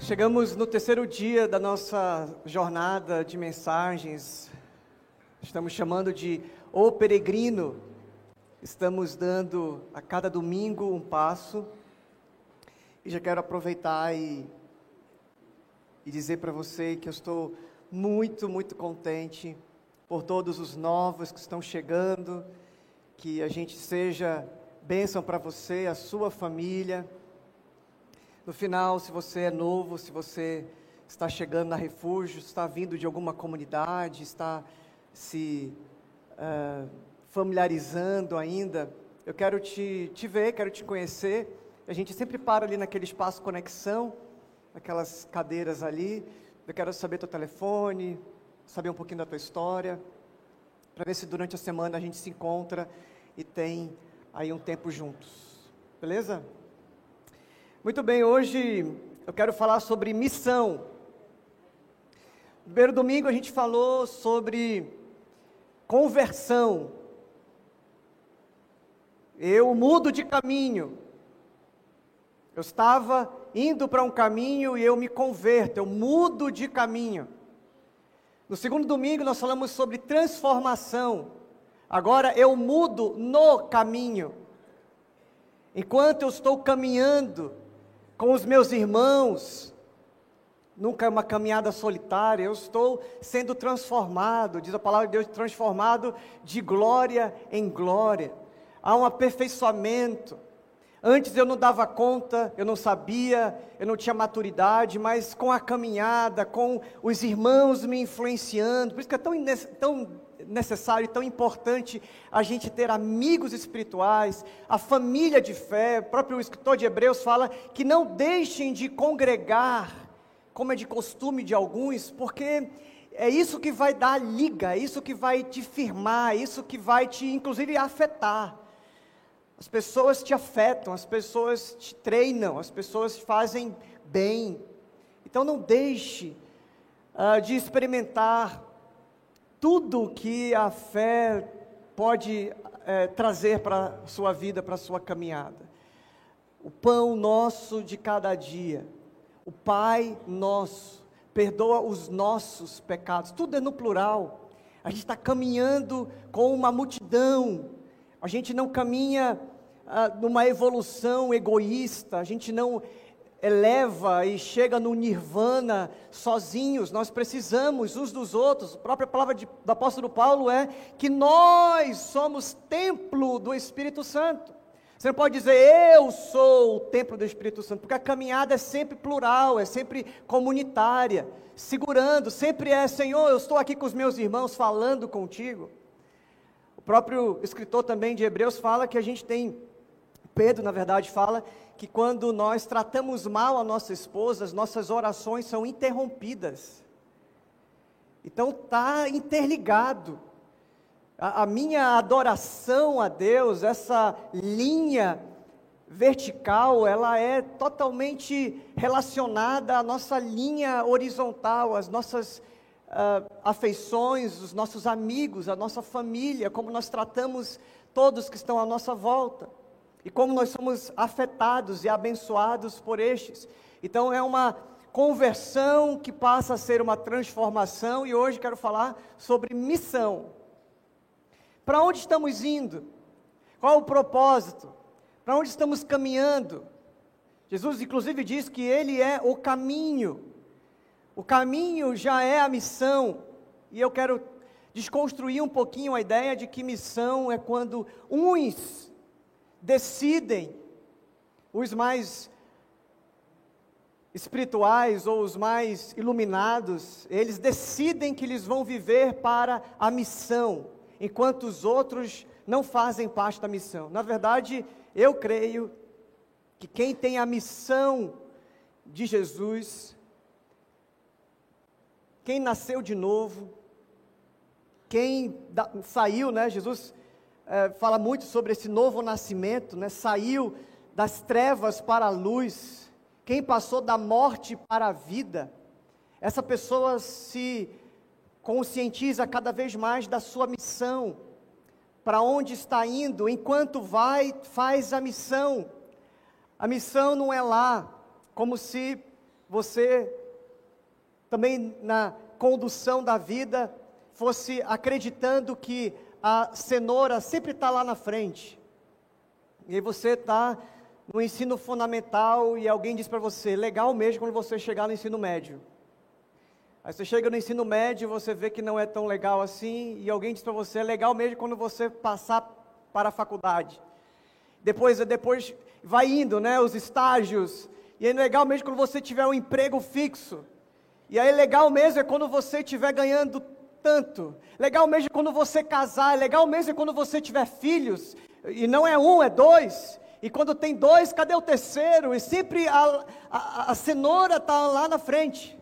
Chegamos no terceiro dia da nossa jornada de mensagens. Estamos chamando de O Peregrino. Estamos dando a cada domingo um passo. E já quero aproveitar e, e dizer para você que eu estou muito, muito contente por todos os novos que estão chegando. Que a gente seja bênção para você, a sua família no final, se você é novo, se você está chegando na refúgio, está vindo de alguma comunidade, está se uh, familiarizando ainda, eu quero te, te ver, quero te conhecer. A gente sempre para ali naquele espaço conexão, aquelas cadeiras ali. Eu quero saber teu telefone, saber um pouquinho da tua história, para ver se durante a semana a gente se encontra e tem aí um tempo juntos. Beleza? Muito bem, hoje eu quero falar sobre missão. No primeiro domingo a gente falou sobre conversão. Eu mudo de caminho. Eu estava indo para um caminho e eu me converto, eu mudo de caminho. No segundo domingo nós falamos sobre transformação. Agora eu mudo no caminho. Enquanto eu estou caminhando, com os meus irmãos. Nunca é uma caminhada solitária, eu estou sendo transformado, diz a palavra de Deus, transformado de glória em glória. Há um aperfeiçoamento. Antes eu não dava conta, eu não sabia, eu não tinha maturidade, mas com a caminhada, com os irmãos me influenciando, por isso que é tão, tão necessário e tão importante a gente ter amigos espirituais, a família de fé. O próprio escritor de Hebreus fala que não deixem de congregar, como é de costume de alguns, porque é isso que vai dar liga, é isso que vai te firmar, é isso que vai te, inclusive, afetar. As pessoas te afetam, as pessoas te treinam, as pessoas te fazem bem. Então não deixe uh, de experimentar tudo que a fé pode é, trazer para a sua vida, para a sua caminhada. O pão nosso de cada dia, o Pai nosso, perdoa os nossos pecados, tudo é no plural. A gente está caminhando com uma multidão, a gente não caminha ah, numa evolução egoísta, a gente não eleva e chega no nirvana sozinhos, nós precisamos uns dos outros. A própria palavra de, do apóstolo Paulo é que nós somos templo do Espírito Santo. Você não pode dizer eu sou o templo do Espírito Santo, porque a caminhada é sempre plural, é sempre comunitária, segurando, sempre é Senhor, eu estou aqui com os meus irmãos falando contigo. O próprio escritor também de Hebreus fala que a gente tem, Pedro na verdade fala que quando nós tratamos mal a nossa esposa, as nossas orações são interrompidas. Então está interligado. A, a, minha adoração a Deus, essa linha vertical, ela é totalmente relacionada à nossa linha horizontal, às nossas uh, afeições, os nossos amigos, a nossa família, como nós tratamos todos que estão à nossa volta e como nós somos afetados e abençoados por estes. Então é uma conversão que passa a ser uma transformação e hoje quero falar sobre missão. Para onde estamos indo? Qual o propósito? Para onde estamos caminhando? Jesus, inclusive, diz que Ele é o caminho. O caminho já é a missão. E eu quero desconstruir um pouquinho a ideia de que missão é quando uns decidem, os mais espirituais ou os mais iluminados, eles decidem que eles vão viver para a missão, enquanto os outros não fazem parte da missão. Na verdade, eu creio que quem tem a missão de Jesus, quem nasceu de novo, quem da, saiu, né? Jesus é, fala muito sobre esse novo nascimento, né? Saiu das trevas para a luz. Quem passou da morte para a vida. Essa pessoa se conscientiza cada vez mais da sua missão. Para onde está indo? Enquanto vai, faz a missão. A missão não é lá, como se você também na condução da vida fosse acreditando que a cenoura sempre está lá na frente. E aí você está no ensino fundamental e alguém diz para você, legal mesmo quando você chegar no ensino médio. Aí você chega no ensino médio e você vê que não é tão legal assim, e alguém diz para você, é legal mesmo quando você passar para a faculdade. Depois, depois vai indo, né, os estágios, e é legal mesmo quando você tiver um emprego fixo. E aí legal mesmo é quando você estiver ganhando tanto. Legal mesmo quando você casar, legal mesmo quando você tiver filhos, e não é um, é dois. E quando tem dois, cadê o terceiro? E sempre a, a, a cenoura está lá na frente.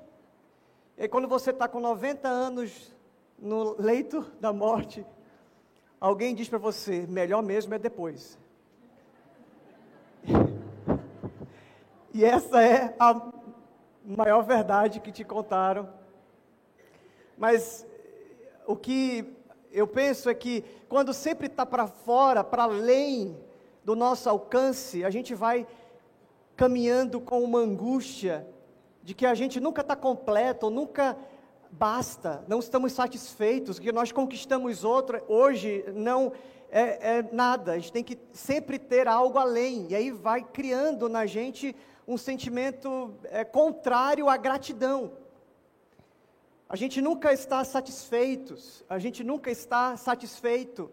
E quando você está com 90 anos no leito da morte, alguém diz para você: melhor mesmo é depois. E essa é a maior verdade que te contaram. Mas o que eu penso é que quando sempre está para fora, para além do nosso alcance, a gente vai caminhando com uma angústia de que a gente nunca está completo, nunca basta, não estamos satisfeitos, que nós conquistamos outro, hoje não é, é, nada, a gente tem que sempre ter algo além, e aí vai criando na gente um sentimento é, contrário à gratidão. A gente nunca está satisfeitos, a gente nunca está satisfeito.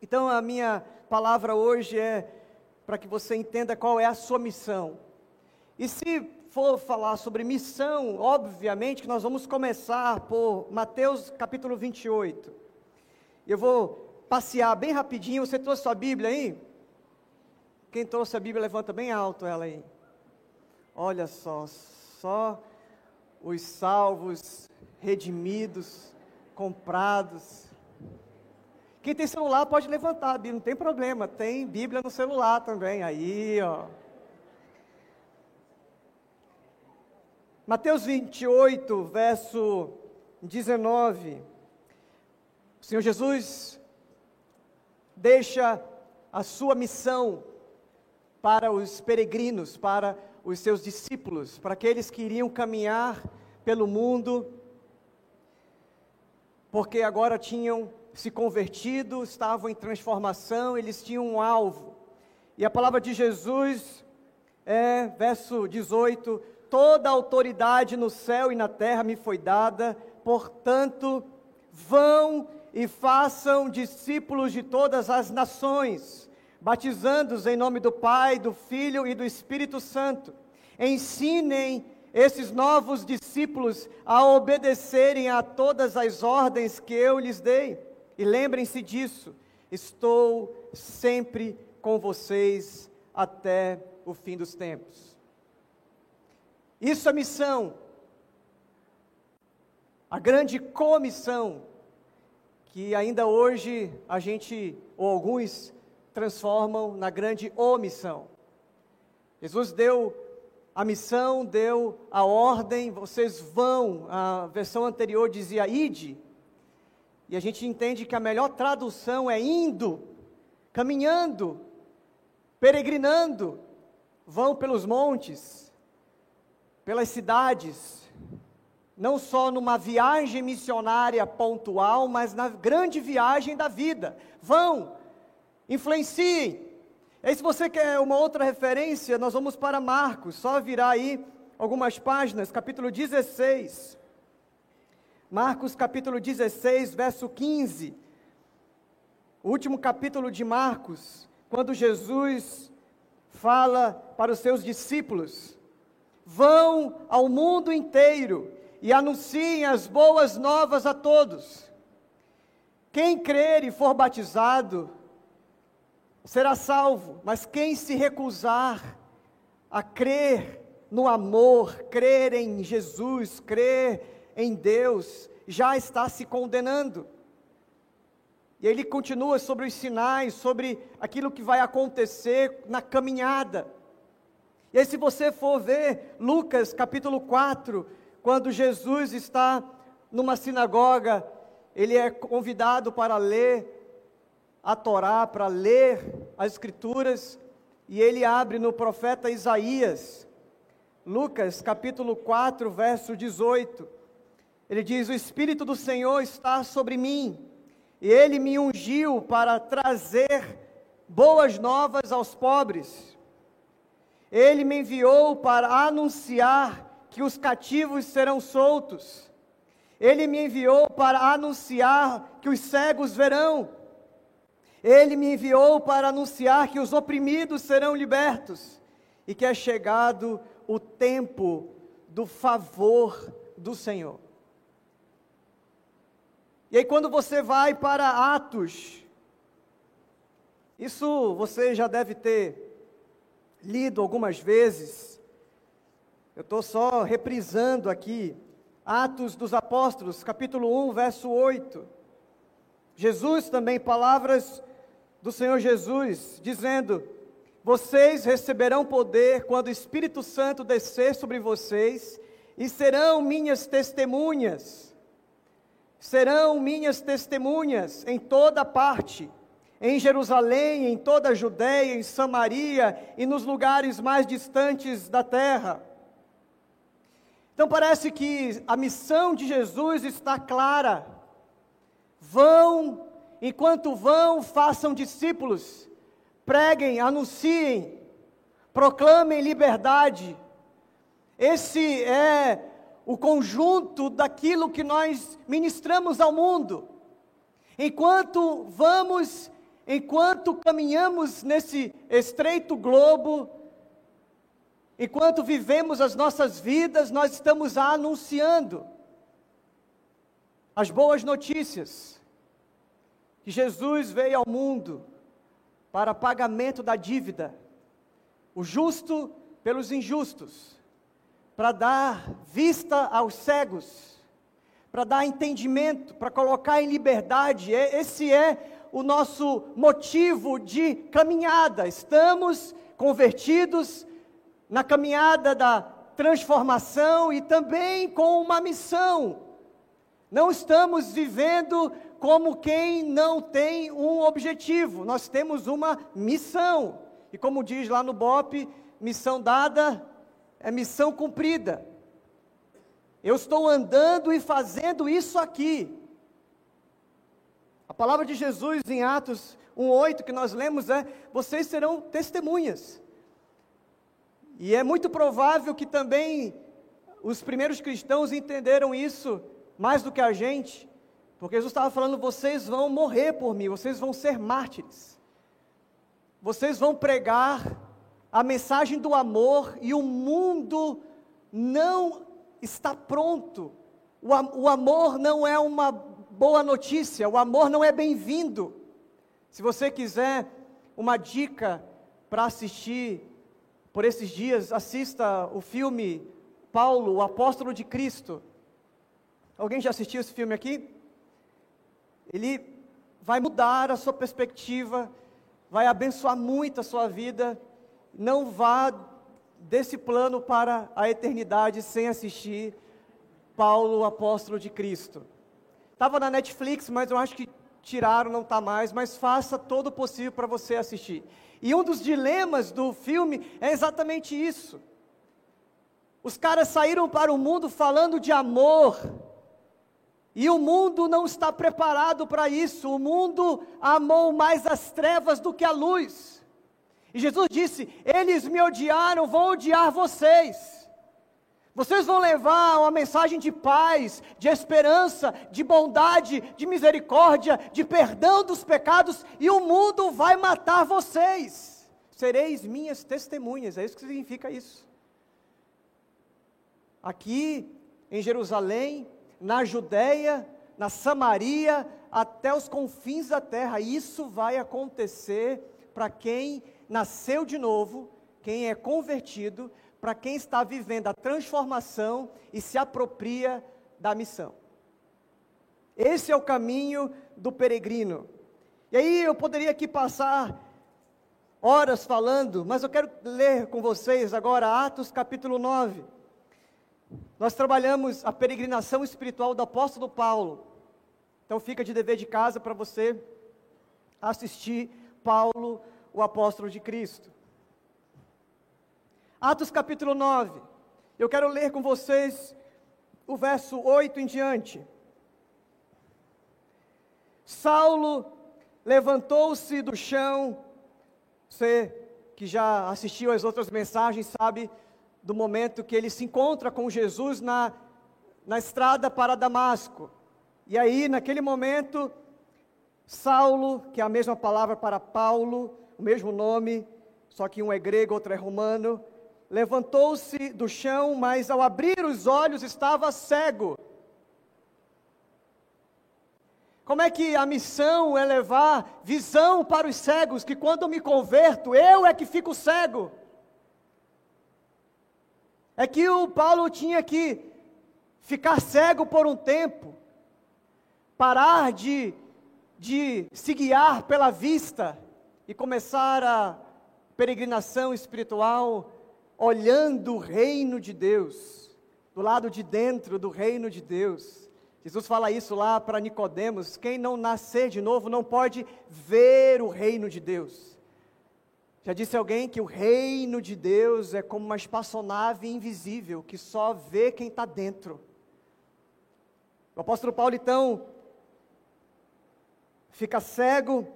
Então a minha palavra hoje é para que você entenda qual é a sua missão. E se for falar sobre missão, obviamente que nós vamos começar por Mateus capítulo 28. Eu vou passear bem rapidinho. Você trouxe sua Bíblia aí? Quem trouxe a Bíblia, levanta bem alto ela aí. Olha só, só os salvos, redimidos, comprados. Quem tem celular pode levantar a Bíblia, não tem problema, tem Bíblia no celular também. Aí, ó. Mateus 28, verso 19. O Senhor Jesus deixa a sua missão para os peregrinos, para os seus discípulos, para aqueles que iriam caminhar pelo mundo, porque agora tinham se convertido, estavam em transformação, eles tinham um alvo. E a palavra de Jesus é, verso 18: toda autoridade no céu e na terra me foi dada, portanto, vão e façam discípulos de todas as nações, batizando-os em nome do Pai, do Filho e do Espírito Santo. Ensinem esses novos discípulos a obedecerem a todas as ordens que eu lhes dei. E lembrem-se disso, estou sempre com vocês até o fim dos tempos. Isso é missão. A grande comissão que ainda hoje a gente, ou alguns, transformam na grande omissão. Jesus deu a missão, deu a ordem, vocês vão, a versão anterior dizia ide, e a gente entende que a melhor tradução é indo, caminhando, peregrinando, vão pelos montes, pelas cidades, não só numa viagem missionária pontual, mas na grande viagem da vida. Vão, influenciem. E se você quer uma outra referência, nós vamos para Marcos, só virar aí algumas páginas, capítulo 16. Marcos, capítulo 16, verso 15. O último capítulo de Marcos, quando Jesus fala para os seus discípulos, Vão ao mundo inteiro e anunciem as boas novas a todos. Quem crer e for batizado será salvo, mas quem se recusar a crer no amor, crer em Jesus, crer em Deus, já está se condenando. E ele continua sobre os sinais, sobre aquilo que vai acontecer na caminhada. E aí, se você for ver Lucas capítulo 4, quando Jesus está numa sinagoga, ele é convidado para ler a Torá, para ler as Escrituras, e ele abre no profeta Isaías, Lucas capítulo 4, verso 18. Ele diz: O Espírito do Senhor está sobre mim, e ele me ungiu para trazer boas novas aos pobres. Ele me enviou para anunciar que os cativos serão soltos. Ele me enviou para anunciar que os cegos verão. Ele me enviou para anunciar que os oprimidos serão libertos e que é chegado o tempo do favor do Senhor. E aí, quando você vai para Atos, isso você já deve ter lido algumas vezes. Eu estou só reprisando aqui. Atos dos Apóstolos, capítulo 1, verso 8. Jesus também, palavras do Senhor Jesus, dizendo: vocês receberão poder quando o Espírito Santo descer sobre vocês e serão minhas testemunhas. Serão minhas testemunhas em toda parte, em Jerusalém, em toda a Judéia, em Samaria e nos lugares mais distantes da terra. Então parece que a missão de Jesus está clara. Vão, enquanto vão, façam discípulos preguem, anunciem, proclamem liberdade. Esse é o conjunto daquilo que nós ministramos ao mundo. Enquanto vamos, enquanto caminhamos nesse estreito globo, enquanto vivemos as nossas vidas, nós estamos anunciando as boas notícias Jesus veio ao mundo para pagamento da dívida, o justo pelos injustos, para dar vista aos cegos, para dar entendimento, para colocar em liberdade. Esse é o nosso motivo de caminhada. Estamos convertidos na caminhada da transformação e também com uma missão. Não estamos vivendo como quem não tem um objetivo, nós temos uma missão. E como diz lá no BOP, missão dada é missão cumprida. Eu estou andando e fazendo isso aqui. A palavra de Jesus em Atos 1:8 que nós lemos é: vocês serão testemunhas. E é muito provável que também os primeiros cristãos entenderam isso mais do que a gente, porque Jesus estava falando: vocês vão morrer por mim, vocês vão ser mártires, vocês vão pregar a mensagem do amor e o mundo não está pronto. O, o amor não é uma boa notícia, o amor não é bem-vindo. Se você quiser uma dica para assistir por esses dias, assista o filme Paulo, o apóstolo de Cristo. Alguém já assistiu esse filme aqui? Ele vai mudar a sua perspectiva, vai abençoar muito a sua vida. Não vá desse plano para a eternidade sem assistir Paulo, apóstolo de Cristo. Estava na Netflix, mas eu acho que tiraram, não está mais, mas faça todo o possível para você assistir. E um dos dilemas do filme é exatamente isso. Os caras saíram para o mundo falando de amor, e o mundo não está preparado para isso. O mundo amou mais as trevas do que a luz. E Jesus disse: Eles me odiaram, vão odiar vocês. Vocês vão levar uma mensagem de paz, de esperança, de bondade, de misericórdia, de perdão dos pecados, e o mundo vai matar vocês. Sereis minhas testemunhas, é isso que significa isso. Aqui em Jerusalém, na Judéia, na Samaria, até os confins da terra. Isso vai acontecer para quem nasceu de novo, quem é convertido, para quem está vivendo a transformação e se apropria da missão. Esse é o caminho do peregrino. E aí eu poderia aqui passar horas falando, mas eu quero ler com vocês agora Atos capítulo 9. Nós trabalhamos a peregrinação espiritual do apóstolo Paulo. Então fica de dever de casa para você assistir Paulo, o apóstolo de Cristo. Atos capítulo 9. Eu quero ler com vocês o verso 8 em diante. Saulo levantou-se do chão. Você que já assistiu às outras mensagens sabe do momento que ele se encontra com Jesus na, na estrada para Damasco. E aí, naquele momento, Saulo, que é a mesma palavra para Paulo, o mesmo nome, só que um é grego, outro é romano, levantou-se do chão, mas ao abrir os olhos estava cego. Como é que a missão é levar visão para os cegos, que quando me converto, eu é que fico cego? É que o Paulo tinha que ficar cego por um tempo, parar de, de se guiar pela vista e começar a peregrinação espiritual olhando o reino de Deus, do lado de dentro do reino de Deus. Jesus fala isso lá para Nicodemos, quem não nascer de novo não pode ver o reino de Deus. Já disse alguém que o reino de Deus é como uma espaçonave invisível que só vê quem está dentro. O apóstolo Paulo então fica cego,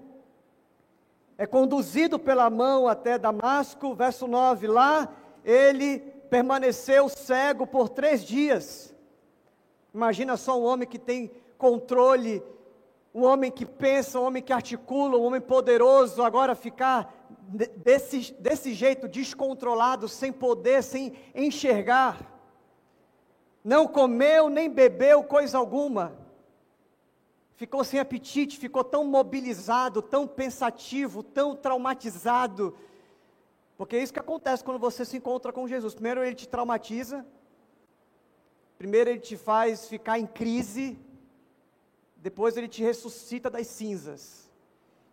é conduzido pela mão até Damasco, verso 9, lá ele permaneceu cego por três dias. Imagina só um homem que tem controle, um homem que pensa, um homem que articula, um homem poderoso, agora ficar desse, desse jeito, descontrolado, sem poder, sem enxergar. Não comeu nem bebeu coisa alguma. Ficou sem apetite, ficou tão mobilizado, tão pensativo, tão traumatizado porque é isso que acontece quando você se encontra com Jesus. Primeiro ele te traumatiza, primeiro ele te faz ficar em crise, depois ele te ressuscita das cinzas.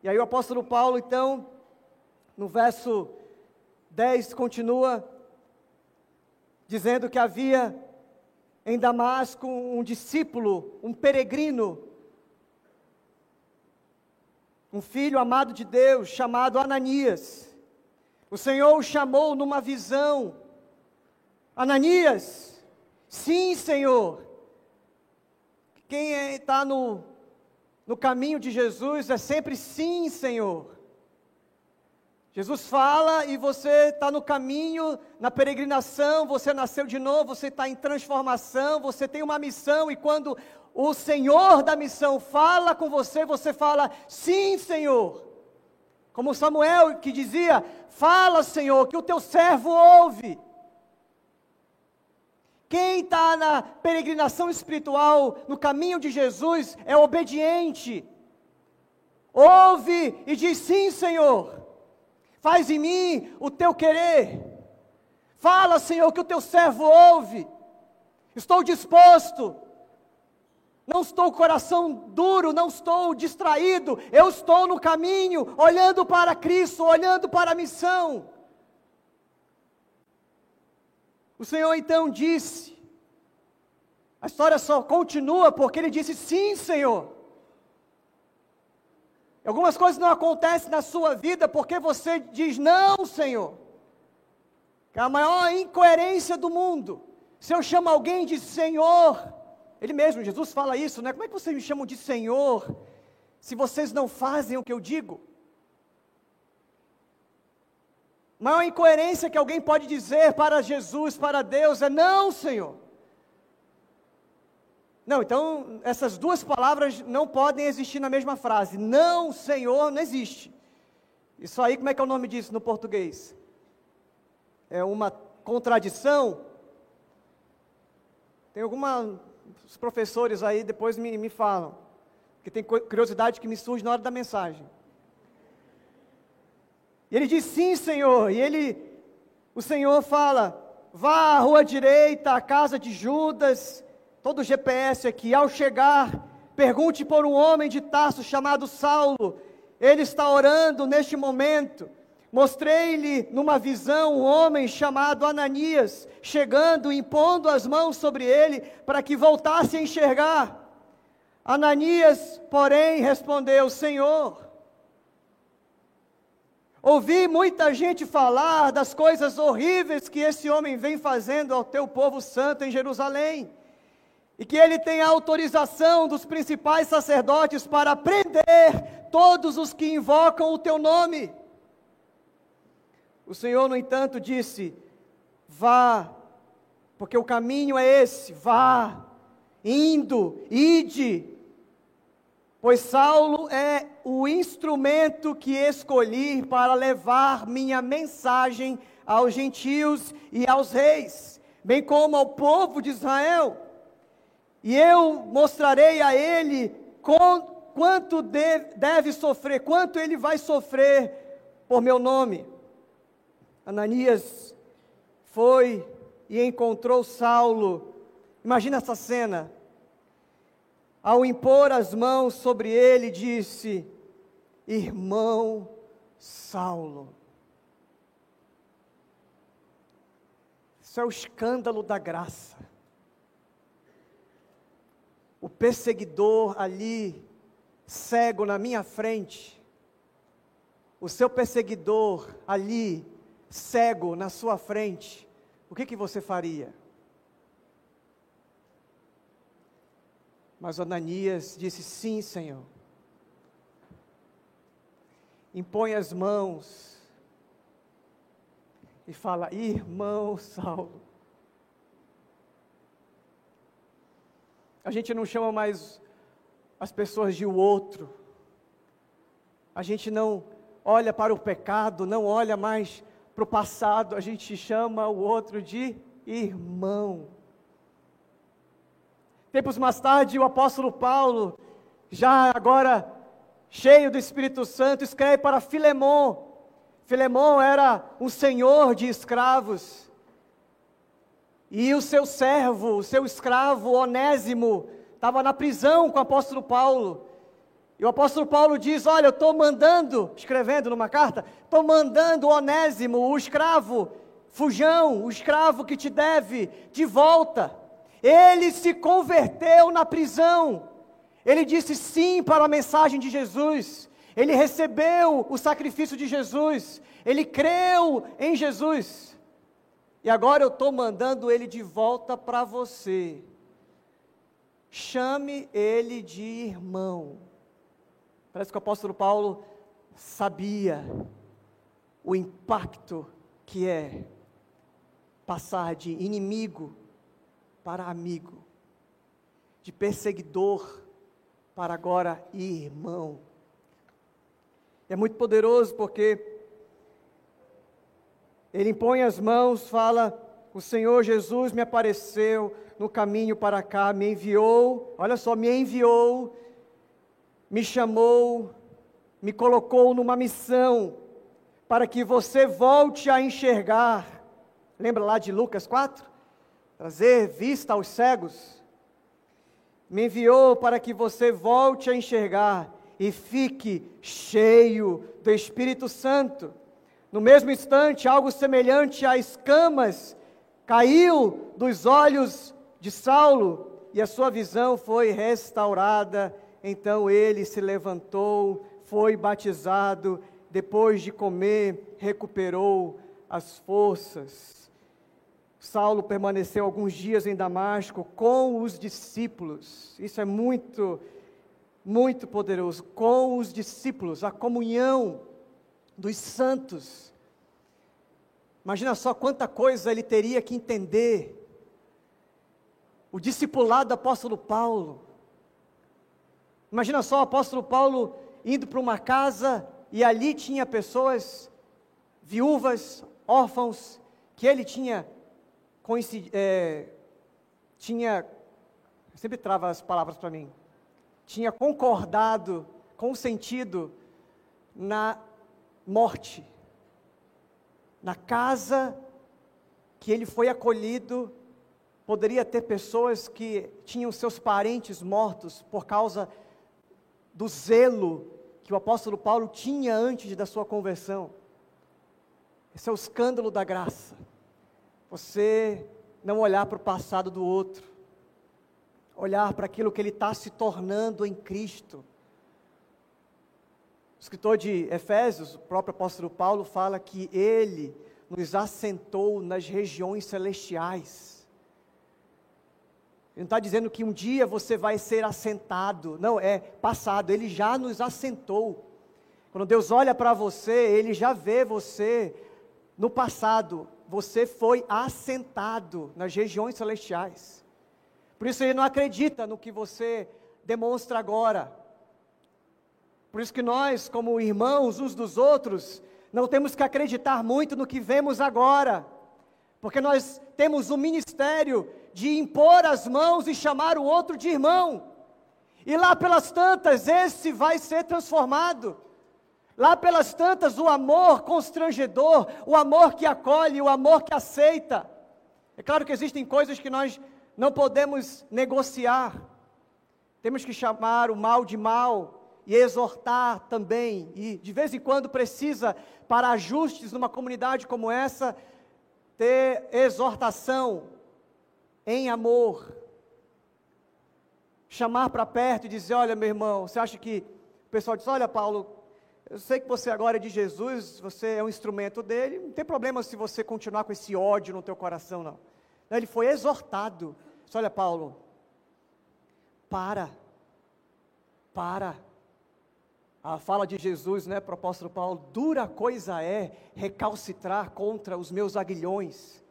E aí o apóstolo Paulo, então, no verso 10, continua dizendo que havia em Damasco um discípulo, um peregrino, um filho amado de Deus, chamado Ananias. O Senhor o chamou numa visão. Ananias, sim, Senhor. Quem está é, no, no caminho de Jesus é sempre sim, Senhor. Jesus fala e você está no caminho, na peregrinação, você nasceu de novo, você está em transformação, você tem uma missão, e quando o Senhor da missão fala com você, você fala: Sim, Senhor. Como Samuel que dizia: Fala, Senhor, que o teu servo ouve. Quem está na peregrinação espiritual, no caminho de Jesus, é obediente. Ouve e diz: Sim, Senhor. Faz em mim o teu querer. Fala, Senhor, que o teu servo ouve. Estou disposto. Não estou com o coração duro, não estou distraído, eu estou no caminho, olhando para Cristo, olhando para a missão. O Senhor então disse, a história só continua porque ele disse: Sim, Senhor. Algumas coisas não acontecem na sua vida porque você diz não, Senhor. Que é a maior incoerência do mundo. Se eu chamo alguém de Senhor, ele mesmo, Jesus fala isso, né? Como é que vocês me chamam de Senhor se vocês não fazem o que eu digo? Maior incoerência que alguém pode dizer para Jesus, para Deus, é não, Senhor. Não, então essas duas palavras não podem existir na mesma frase. Não, Senhor, não existe. Isso aí, como é que é o nome disso no português? É uma contradição? Tem alguma os professores aí depois me, me falam, que tem curiosidade que me surge na hora da mensagem. E ele diz: Sim, Senhor. E ele, o Senhor fala: Vá à rua direita, à casa de Judas, todo o GPS aqui. Ao chegar, pergunte por um homem de Tarso chamado Saulo. Ele está orando neste momento. Mostrei-lhe numa visão um homem chamado Ananias, chegando e impondo as mãos sobre ele para que voltasse a enxergar. Ananias, porém, respondeu: Senhor, Ouvi muita gente falar das coisas horríveis que esse homem vem fazendo ao teu povo santo em Jerusalém. E que ele tem a autorização dos principais sacerdotes para prender todos os que invocam o teu nome. O Senhor, no entanto, disse: Vá, porque o caminho é esse, vá, indo, ide, pois Saulo é o instrumento que escolhi para levar minha mensagem aos gentios e aos reis, bem como ao povo de Israel. E eu mostrarei a ele com, quanto deve, deve sofrer, quanto ele vai sofrer por meu nome. Ananias foi e encontrou Saulo. Imagina essa cena. Ao impor as mãos sobre ele, disse: Irmão Saulo. Isso é o escândalo da graça. O perseguidor ali, cego na minha frente, o seu perseguidor ali, cego na sua frente, o que, que você faria? Mas Ananias disse: Sim, Senhor. Impõe as mãos e fala: Irmão Saulo. A gente não chama mais as pessoas de o outro. A gente não olha para o pecado, não olha mais para o passado, a gente chama o outro de irmão. Tempos mais tarde, o apóstolo Paulo, já agora cheio do Espírito Santo, escreve para Filemon. Filemon era um senhor de escravos. E o seu servo, o seu escravo Onésimo, estava na prisão com o apóstolo Paulo. E o apóstolo Paulo diz: Olha, eu estou mandando, escrevendo numa carta, estou mandando Onésimo, o escravo, fujão, o escravo que te deve, de volta. Ele se converteu na prisão. Ele disse sim para a mensagem de Jesus. Ele recebeu o sacrifício de Jesus. Ele creu em Jesus. E agora eu estou mandando ele de volta para você. Chame ele de irmão. Parece que o apóstolo Paulo sabia o impacto que é passar de inimigo para amigo, de perseguidor para agora irmão. É muito poderoso porque ele impõe as mãos, fala: O Senhor Jesus me apareceu no caminho para cá, me enviou, olha só, me enviou me chamou, me colocou numa missão para que você volte a enxergar. Lembra lá de Lucas 4? Trazer vista aos cegos. Me enviou para que você volte a enxergar e fique cheio do Espírito Santo. No mesmo instante, algo semelhante a escamas caiu dos olhos de Saulo e a sua visão foi restaurada então ele se levantou, foi batizado, depois de comer, recuperou as forças. Saulo permaneceu alguns dias em Damasco com os discípulos. Isso é muito, muito poderoso. Com os discípulos, a comunhão dos santos. Imagina só quanta coisa ele teria que entender. O discipulado do apóstolo Paulo Imagina só o apóstolo Paulo indo para uma casa e ali tinha pessoas, viúvas, órfãos, que ele tinha, é, tinha, sempre trava as palavras para mim, tinha concordado, consentido na morte, na casa que ele foi acolhido, poderia ter pessoas que tinham seus parentes mortos por causa do zelo que o apóstolo Paulo tinha antes da sua conversão. Esse é o escândalo da graça. Você não olhar para o passado do outro, olhar para aquilo que ele está se tornando em Cristo. O escritor de Efésios, o próprio apóstolo Paulo, fala que ele nos assentou nas regiões celestiais. Ele não está dizendo que um dia você vai ser assentado, não, é passado, ele já nos assentou. Quando Deus olha para você, ele já vê você no passado, você foi assentado nas regiões celestiais. Por isso ele não acredita no que você demonstra agora. Por isso que nós, como irmãos uns dos outros, não temos que acreditar muito no que vemos agora, porque nós temos o ministério de impor as mãos e chamar o outro de irmão. E lá pelas tantas, esse vai ser transformado. Lá pelas tantas, o amor constrangedor, o amor que acolhe, o amor que aceita. É claro que existem coisas que nós não podemos negociar. Temos que chamar o mal de mal e exortar também. E de vez em quando precisa, para ajustes numa comunidade como essa, ter exortação em amor. Chamar para perto e dizer: Olha, meu irmão, você acha que. O pessoal diz: Olha, Paulo, eu sei que você agora é de Jesus, você é um instrumento dele, não tem problema se você continuar com esse ódio no teu coração, não. Ele foi exortado. Olha, Paulo, para, para. A fala de Jesus, né, para o apóstolo Paulo, dura coisa é recalcitrar contra os meus aguilhões.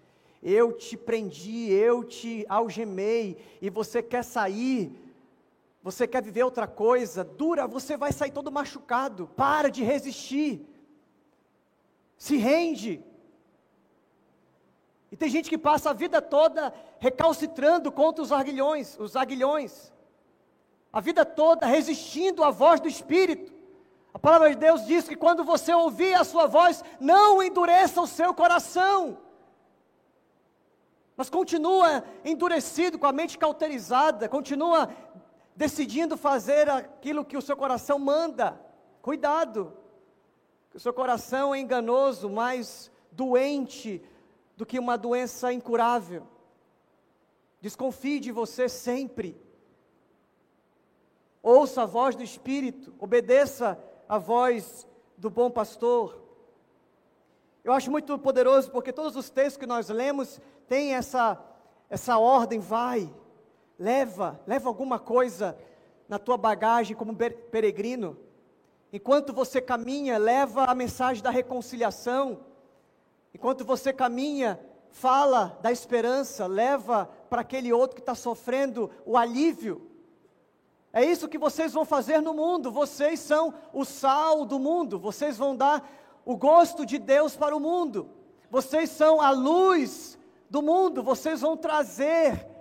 Eu te prendi, eu te algemei, e você quer sair, você quer viver outra coisa, dura, você vai sair todo machucado. Para de resistir. Se rende. E tem gente que passa a vida toda recalcitrando contra os aguilhões, os aguilhões. A vida toda resistindo à voz do Espírito. A palavra de Deus diz que quando você ouvir a sua voz, não endureça o seu coração. Mas continua endurecido, com a mente cauterizada, continua decidindo fazer aquilo que o seu coração manda. Cuidado, o seu coração é enganoso, mais doente do que uma doença incurável. Desconfie de você sempre. Ouça a voz do Espírito, obedeça a voz do bom pastor. Eu acho muito poderoso porque todos os textos que nós lemos têm essa, essa ordem, vai, leva, leva alguma coisa na tua bagagem como peregrino. Enquanto você caminha, leva a mensagem da reconciliação. Enquanto você caminha, fala da esperança, leva para aquele outro que está sofrendo o alívio. É isso que vocês vão fazer no mundo. Vocês são o sal do mundo. Vocês vão dar o gosto de Deus para o mundo. Vocês são a luz do mundo. Vocês vão trazer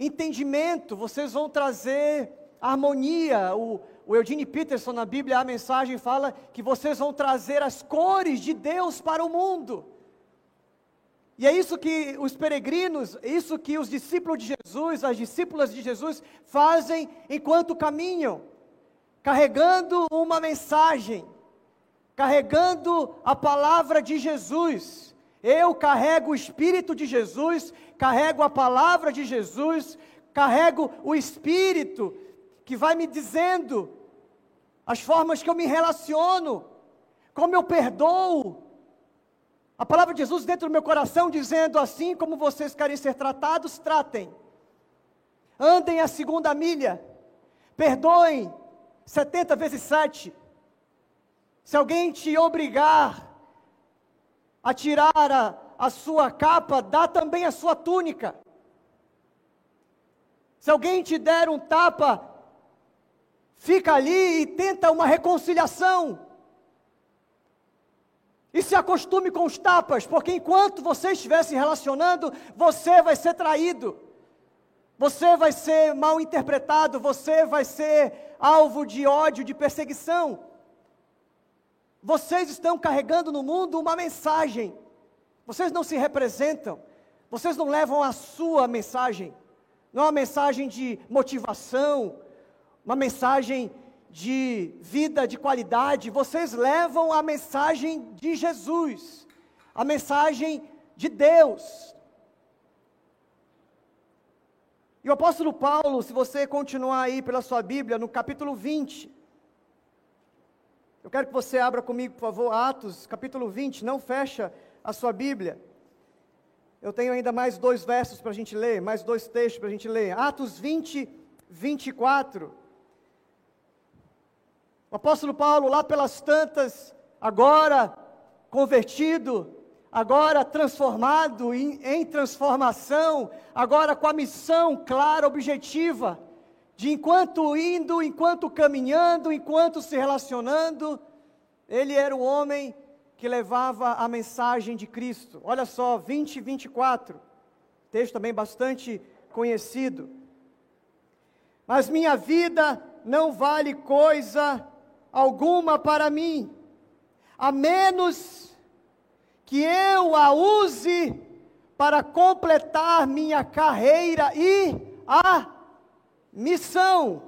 entendimento. Vocês vão trazer harmonia. O, o Eugene Peterson na Bíblia, a mensagem fala que vocês vão trazer as cores de Deus para o mundo. E é isso que os peregrinos, isso que os discípulos de Jesus, as discípulas de Jesus fazem enquanto caminham, carregando uma mensagem, carregando a palavra de Jesus. Eu carrego o Espírito de Jesus, carrego a palavra de Jesus, carrego o Espírito que vai me dizendo as formas que eu me relaciono, como eu perdoo, a palavra de Jesus dentro do meu coração dizendo assim como vocês querem ser tratados, tratem. Andem a segunda milha. Perdoem 70 vezes 7. Se alguém te obrigar a tirar a, a sua capa, dá também a sua túnica. Se alguém te der um tapa, fica ali e tenta uma reconciliação. E se acostume com os tapas, porque enquanto você estiver se relacionando, você vai ser traído, você vai ser mal interpretado, você vai ser alvo de ódio, de perseguição. Vocês estão carregando no mundo uma mensagem, vocês não se representam, vocês não levam a sua mensagem, não é uma mensagem de motivação, uma mensagem de vida de qualidade, vocês levam a mensagem de Jesus, a mensagem de Deus. E o apóstolo Paulo, se você continuar aí pela sua Bíblia, no capítulo 20, Eu quero que você abra comigo, por favor, Atos, capítulo 20, não fecha a sua Bíblia. Eu tenho ainda mais dois versos para a gente ler, mais dois textos para a gente ler. Atos 20, 24. O apóstolo Paulo, lá pelas tantas, agora convertido, agora transformado em, em transformação, agora com a missão clara, objetiva, de enquanto indo, enquanto caminhando, enquanto se relacionando, ele era o homem que levava a mensagem de Cristo. Olha só, 20 e 24, texto também bastante conhecido. Mas minha vida não vale coisa alguma para mim, a menos que eu a use para completar minha carreira e a missão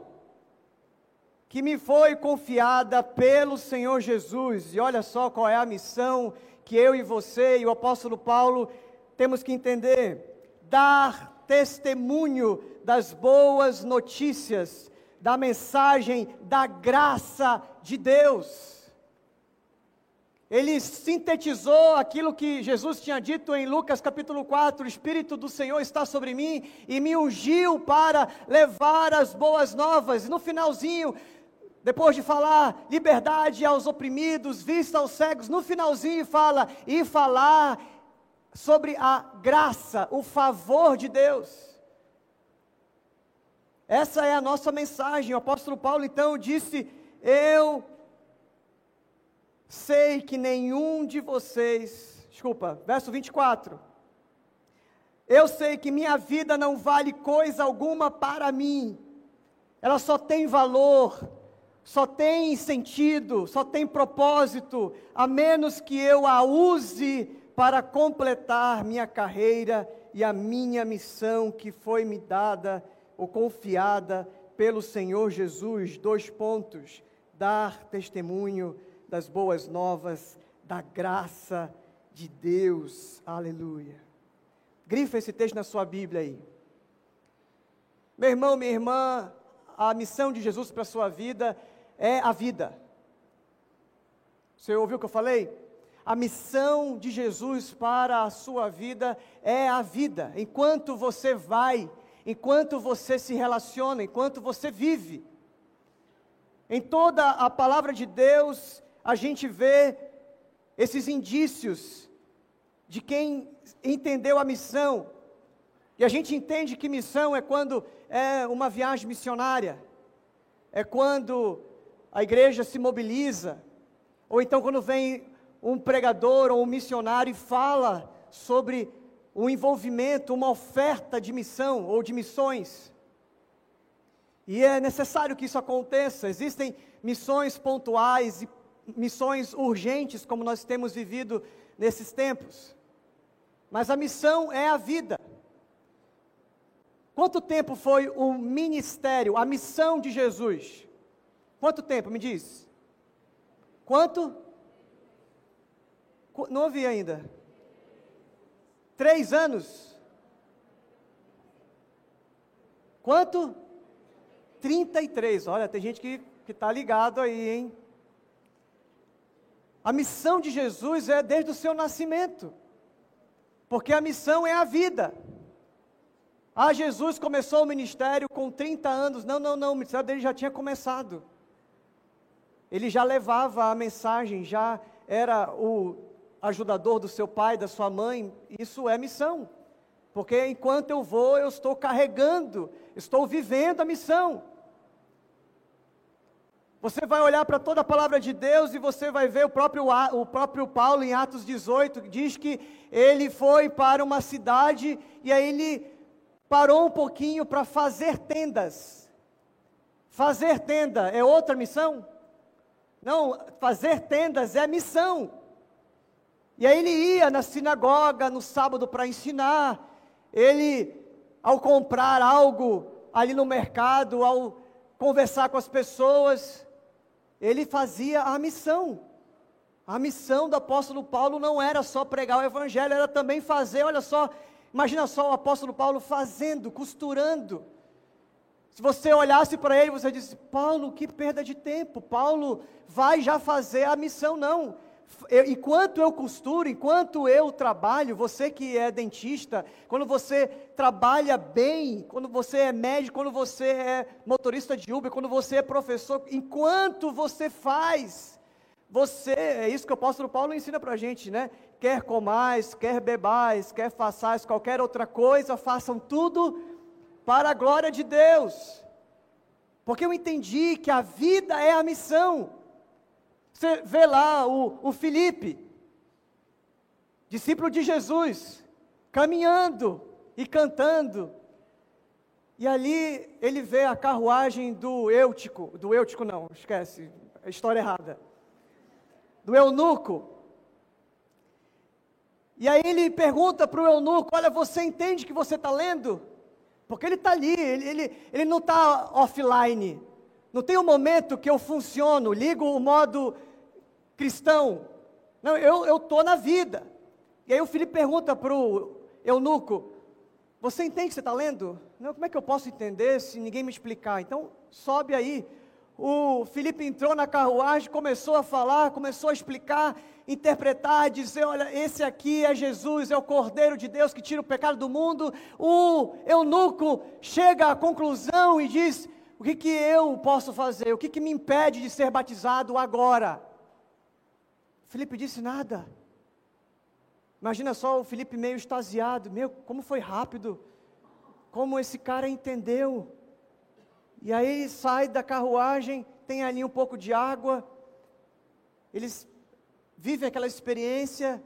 que me foi confiada pelo Senhor Jesus. E olha só qual é a missão que eu e você e o apóstolo Paulo temos que entender: dar testemunho das boas notícias, da mensagem da graça de Deus. Ele sintetizou aquilo que Jesus tinha dito em Lucas capítulo 4: O Espírito do Senhor está sobre mim e me ungiu para levar as boas novas. E no finalzinho, depois de falar liberdade aos oprimidos, vista aos cegos, no finalzinho fala e falar sobre a graça, o favor de Deus. Essa é a nossa mensagem. O apóstolo Paulo então disse: Eu sei que nenhum de vocês, desculpa, verso 24. Eu sei que minha vida não vale coisa alguma para mim, ela só tem valor, só tem sentido, só tem propósito, a menos que eu a use para completar minha carreira e a minha missão que foi me dada ou confiada pelo Senhor Jesus. Dois pontos: dar testemunho das boas novas, da graça de Deus. Aleluia. Grifa esse texto na sua Bíblia aí. Meu irmão, minha irmã, a missão de Jesus para a sua vida é a vida. Você ouviu o que eu falei? A missão de Jesus para a sua vida é a vida. Enquanto você vai, enquanto você se relaciona, enquanto você vive. Em toda a palavra de Deus, a gente vê esses indícios de quem entendeu a missão. E a gente entende que missão é quando é uma viagem missionária, é quando a igreja se mobiliza, ou então quando vem um pregador ou um missionário e fala sobre o envolvimento, uma oferta de missão ou de missões. E é necessário que isso aconteça. Existem missões pontuais e missões urgentes como nós temos vivido nesses tempos. Mas a missão é a vida. Quanto tempo foi o ministério, a missão de Jesus? Quanto tempo, me diz? Quanto? Não ouvi ainda. Três anos. Quanto? 33. Olha, tem gente que está ligado aí, hein? A missão de Jesus é desde o seu nascimento, porque a missão é a vida. Ah, Jesus começou o ministério com 30 anos. Não, não, não, o ministério dele já tinha começado. Ele já levava a mensagem, já era o ajudador do seu pai, da sua mãe. Isso é missão. Porque enquanto eu vou, eu estou carregando, estou vivendo a missão. Você vai olhar para toda a palavra de Deus e você vai ver o próprio, o próprio Paulo em Atos 18, diz que ele foi para uma cidade e aí ele parou um pouquinho para fazer tendas. Fazer tenda é outra missão? Não, fazer tendas é missão. E aí ele ia na sinagoga no sábado para ensinar. Ele, ao comprar algo ali no mercado, ao conversar com as pessoas, ele fazia a missão. A missão do apóstolo Paulo não era só pregar o evangelho, era também fazer, olha só, imagina só o apóstolo Paulo fazendo, costurando, Se você olhasse para ele, você disse: Paulo, que perda de tempo. Paulo vai já fazer a missão. Não. Eu, enquanto eu costuro, enquanto eu trabalho, você que é dentista, quando você trabalha bem, quando você é médico, quando você é motorista de Uber, quando você é professor, enquanto você faz, você, é isso que o apóstolo Paulo ensina para a gente, né? Quer comais, quer bebais, quer façais qualquer outra coisa, façam tudo para a glória de Deus. Porque eu entendi que a vida é a missão. Você vê lá o, o Felipe, discípulo de Jesus, caminhando e cantando. E ali ele vê a carruagem do Eutico, do Eutico não, esquece, a história errada. Do eunuco. E aí ele pergunta para o eunuco: Olha, você entende que você está lendo? Porque ele está ali, ele, ele, ele não está offline. Não tem um momento que eu funciono, ligo o modo cristão. Não, eu estou na vida. E aí o Felipe pergunta para o eunuco: Você entende que você está lendo? Não, como é que eu posso entender se ninguém me explicar? Então, sobe aí. O Felipe entrou na carruagem, começou a falar, começou a explicar, interpretar, dizer: olha, esse aqui é Jesus, é o Cordeiro de Deus que tira o pecado do mundo. O eunuco chega à conclusão e diz: o que, que eu posso fazer? O que, que me impede de ser batizado agora? Felipe disse nada. Imagina só o Felipe meio extasiado, meu, como foi rápido, como esse cara entendeu. E aí sai da carruagem, tem ali um pouco de água, eles vivem aquela experiência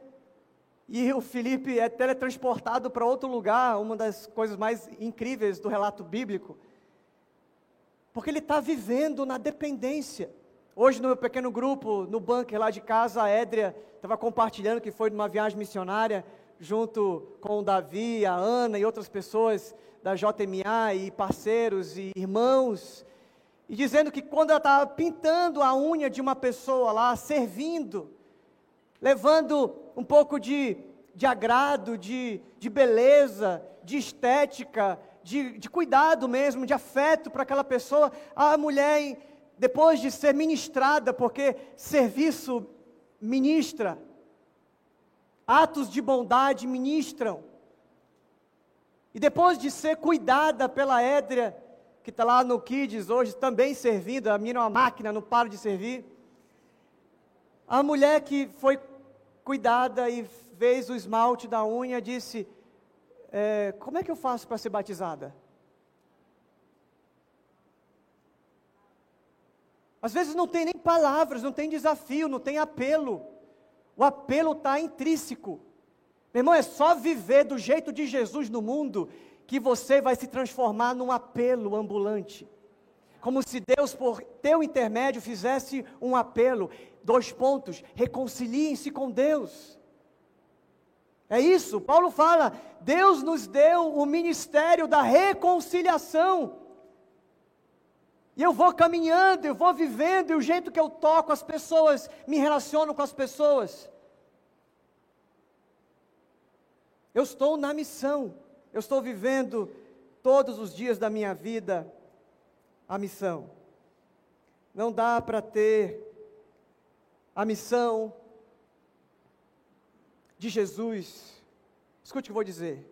e o Felipe é teletransportado para outro lugar, uma das coisas mais incríveis do relato bíblico, porque ele está vivendo na dependência. Hoje, no meu pequeno grupo, no bunker lá de casa, a Édria estava compartilhando que foi numa viagem missionária, junto com o Davi, a Ana e outras pessoas da JMA e parceiros e irmãos, e dizendo que quando ela estava pintando a unha de uma pessoa lá, servindo, levando um pouco de, de agrado, de, de beleza, de estética, de, de cuidado mesmo, de afeto para aquela pessoa. A mulher, depois de ser ministrada, porque serviço ministra, atos de bondade ministram. E depois de ser cuidada pela Édria, que está lá no Kids hoje, também servindo, a menina é uma máquina, não para de servir. A mulher que foi cuidada e fez o esmalte da unha disse: é, Como é que eu faço para ser batizada? Às vezes não tem nem palavras, não tem desafio, não tem apelo. O apelo está intrínseco. Meu irmão, é só viver do jeito de Jesus no mundo que você vai se transformar num apelo ambulante como se Deus, por teu intermédio, fizesse um apelo. Dois pontos: reconciliem-se com Deus. É isso, Paulo fala, Deus nos deu o ministério da reconciliação. E eu vou caminhando, eu vou vivendo, e o jeito que eu toco as pessoas, me relaciono com as pessoas. Eu estou na missão, eu estou vivendo todos os dias da minha vida a missão. Não dá para ter a missão de Jesus. Escute o que eu vou dizer.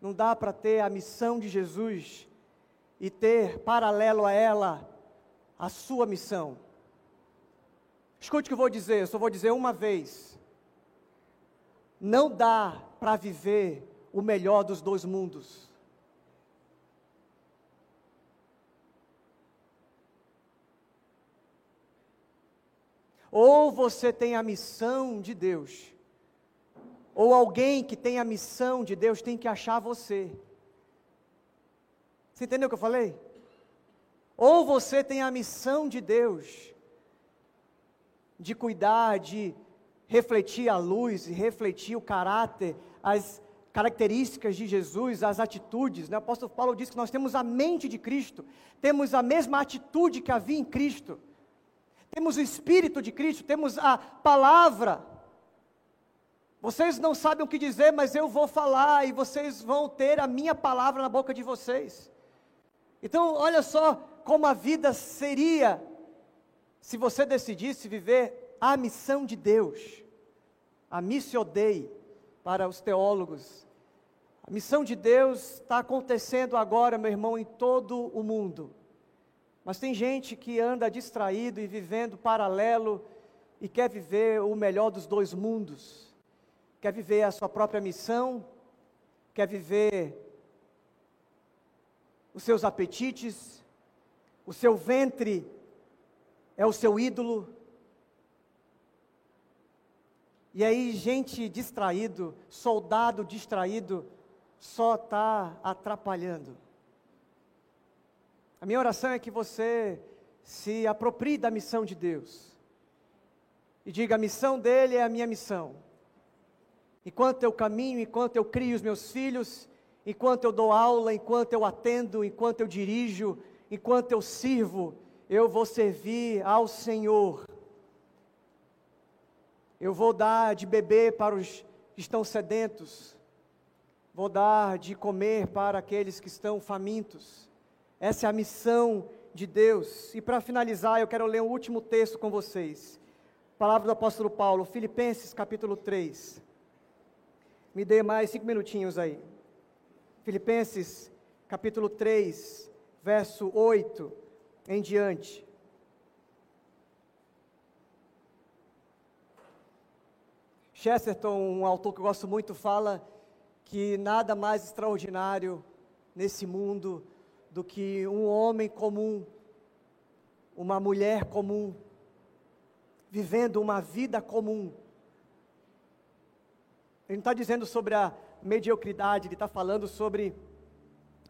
Não dá para ter a missão de Jesus e ter paralelo a ela a sua missão. Escute o que eu vou dizer, eu só vou dizer uma vez. Não dá para viver o melhor dos dois mundos. Ou você tem a missão de Deus, ou alguém que tem a missão de Deus tem que achar você. Você entendeu o que eu falei? Ou você tem a missão de Deus, de cuidar, de refletir a luz e refletir o caráter, as características de Jesus, as atitudes. Né? O apóstolo Paulo diz que nós temos a mente de Cristo, temos a mesma atitude que havia em Cristo temos o Espírito de Cristo, temos a palavra. Vocês não sabem o que dizer, mas eu vou falar e vocês vão ter a minha palavra na boca de vocês. Então, olha só como a vida seria se você decidisse viver a missão de Deus. A missio Dei para os teólogos. A missão de Deus está acontecendo agora, meu irmão, em todo o mundo. Mas tem gente que anda distraído e vivendo paralelo e quer viver o melhor dos dois mundos. Quer viver a sua própria missão, quer viver os seus apetites, o seu ventre é o seu ídolo. E aí, gente distraído, soldado distraído, só está atrapalhando. A minha oração é que você se aproprie da missão de Deus. E diga: a missão dele é a minha missão. Enquanto eu caminho, enquanto eu crio os meus filhos, enquanto eu dou aula, enquanto eu atendo, enquanto eu dirijo, enquanto eu sirvo, eu vou servir ao Senhor. Eu vou dar de beber para os que estão sedentos, vou dar de comer para aqueles que estão famintos. Essa é a missão de Deus. E para finalizar, eu quero ler um último texto com vocês. Palavra do apóstolo Paulo, Filipenses capítulo 3. Me dê mais cinco minutinhos aí. Filipenses capítulo 3, verso 8 em diante. Chesterton, um autor que eu gosto muito, fala que nada mais extraordinário nesse mundo do que um homem comum, uma mulher comum, vivendo uma vida comum. Ele não está dizendo sobre a mediocridade, ele está falando sobre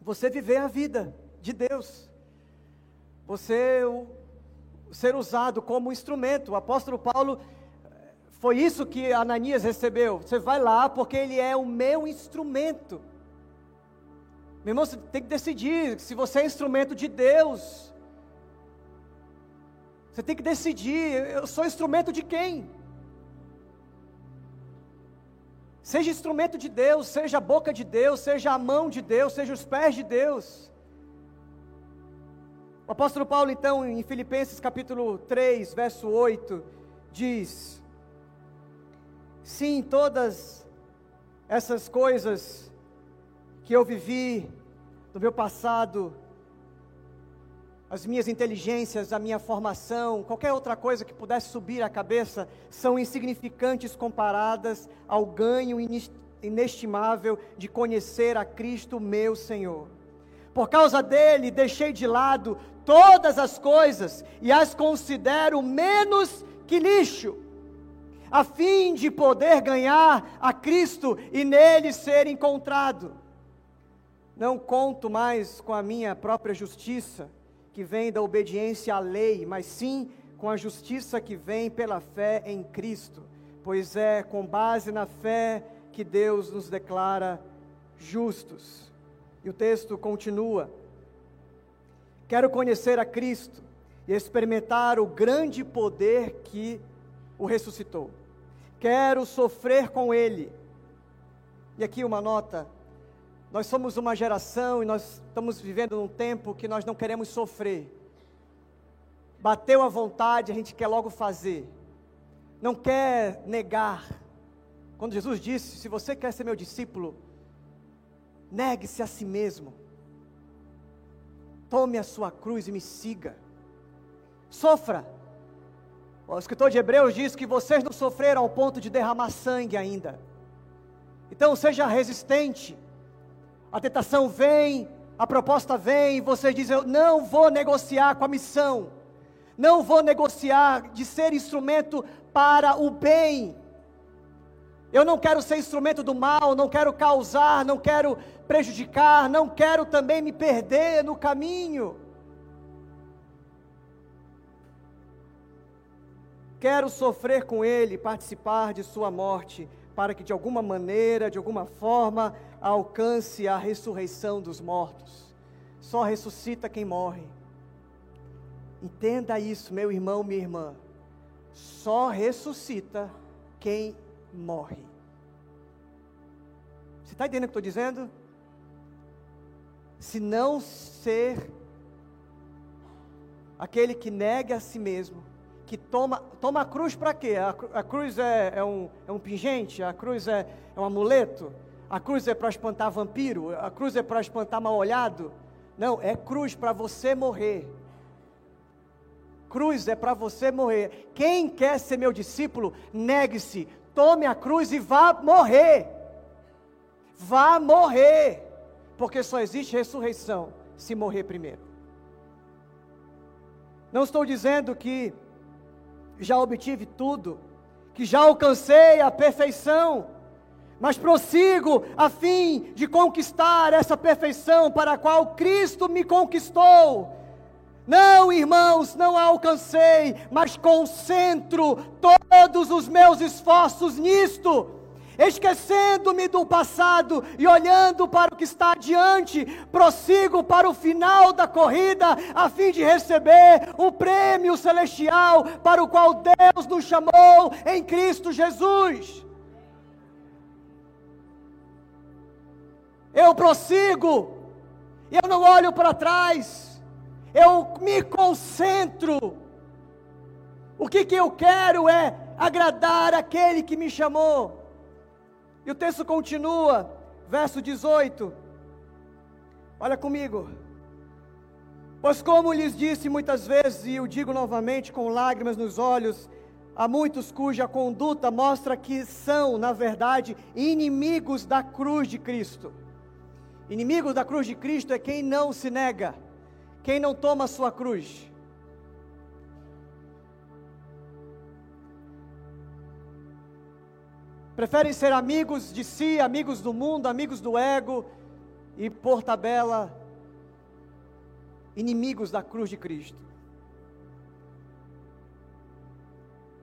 você viver a vida de Deus. Você ser usado como instrumento. O apóstolo Paulo, foi isso que Ananias recebeu. Você vai lá porque ele é o meu instrumento. Meu irmão, você tem que decidir se você é instrumento de Deus. Você tem que decidir, eu sou instrumento de quem? Seja instrumento de Deus, seja a boca de Deus, seja a mão de Deus, seja os pés de Deus. O apóstolo Paulo, então, em Filipenses capítulo 3, verso 8, diz: Sim, todas essas coisas que eu vivi no meu passado, as minhas inteligências, a minha formação, qualquer outra coisa que pudesse subir à cabeça, são insignificantes comparadas ao ganho inestimável de conhecer a Cristo, meu Senhor. Por causa dele, deixei de lado todas as coisas e as considero menos que lixo a fim de poder ganhar a Cristo e nele ser encontrado. Não conto mais com a minha própria justiça, que vem da obediência à lei, mas sim com a justiça que vem pela fé em Cristo, pois é com base na fé que Deus nos declara justos. E o texto continua: Quero conhecer a Cristo e experimentar o grande poder que o ressuscitou. Quero sofrer com Ele. E aqui uma nota nós somos uma geração e nós estamos vivendo num tempo que nós não queremos sofrer. Bateu a vontade, a gente quer logo fazer. Não quer negar. Quando Jesus disse: Se você quer ser meu discípulo, negue-se a si mesmo. Tome a sua cruz e me siga. Sofra. O escritor de Hebreus diz que vocês não sofreram ao ponto de derramar sangue ainda. Então seja resistente a tentação vem, a proposta vem, e você diz: Eu não vou negociar com a missão, não vou negociar de ser instrumento para o bem. Eu não quero ser instrumento do mal, não quero causar, não quero prejudicar, não quero também me perder no caminho. Quero sofrer com Ele, participar de Sua morte, para que de alguma maneira, de alguma forma, alcance a ressurreição dos mortos. Só ressuscita quem morre. Entenda isso, meu irmão, minha irmã. Só ressuscita quem morre. Você está entendendo o que estou dizendo? Se não ser aquele que nega a si mesmo, que toma, toma a cruz para quê? A, a cruz é, é, um, é um pingente, a cruz é, é um amuleto, a cruz é para espantar vampiro, a cruz é para espantar mal-olhado. Não, é cruz para você morrer. Cruz é para você morrer. Quem quer ser meu discípulo, negue-se, tome a cruz e vá morrer. Vá morrer. Porque só existe ressurreição se morrer primeiro. Não estou dizendo que já obtive tudo, que já alcancei a perfeição, mas prossigo a fim de conquistar essa perfeição para a qual Cristo me conquistou. Não, irmãos, não a alcancei, mas concentro todos os meus esforços nisto Esquecendo-me do passado e olhando para o que está adiante, prossigo para o final da corrida, a fim de receber o prêmio celestial para o qual Deus nos chamou em Cristo Jesus. Eu prossigo, eu não olho para trás, eu me concentro. O que, que eu quero é agradar aquele que me chamou. E o texto continua, verso 18. Olha comigo. Pois, como lhes disse muitas vezes, e o digo novamente com lágrimas nos olhos, há muitos cuja conduta mostra que são, na verdade, inimigos da cruz de Cristo. Inimigos da cruz de Cristo é quem não se nega, quem não toma a sua cruz. preferem ser amigos de si, amigos do mundo, amigos do ego e, por tabela, inimigos da cruz de Cristo.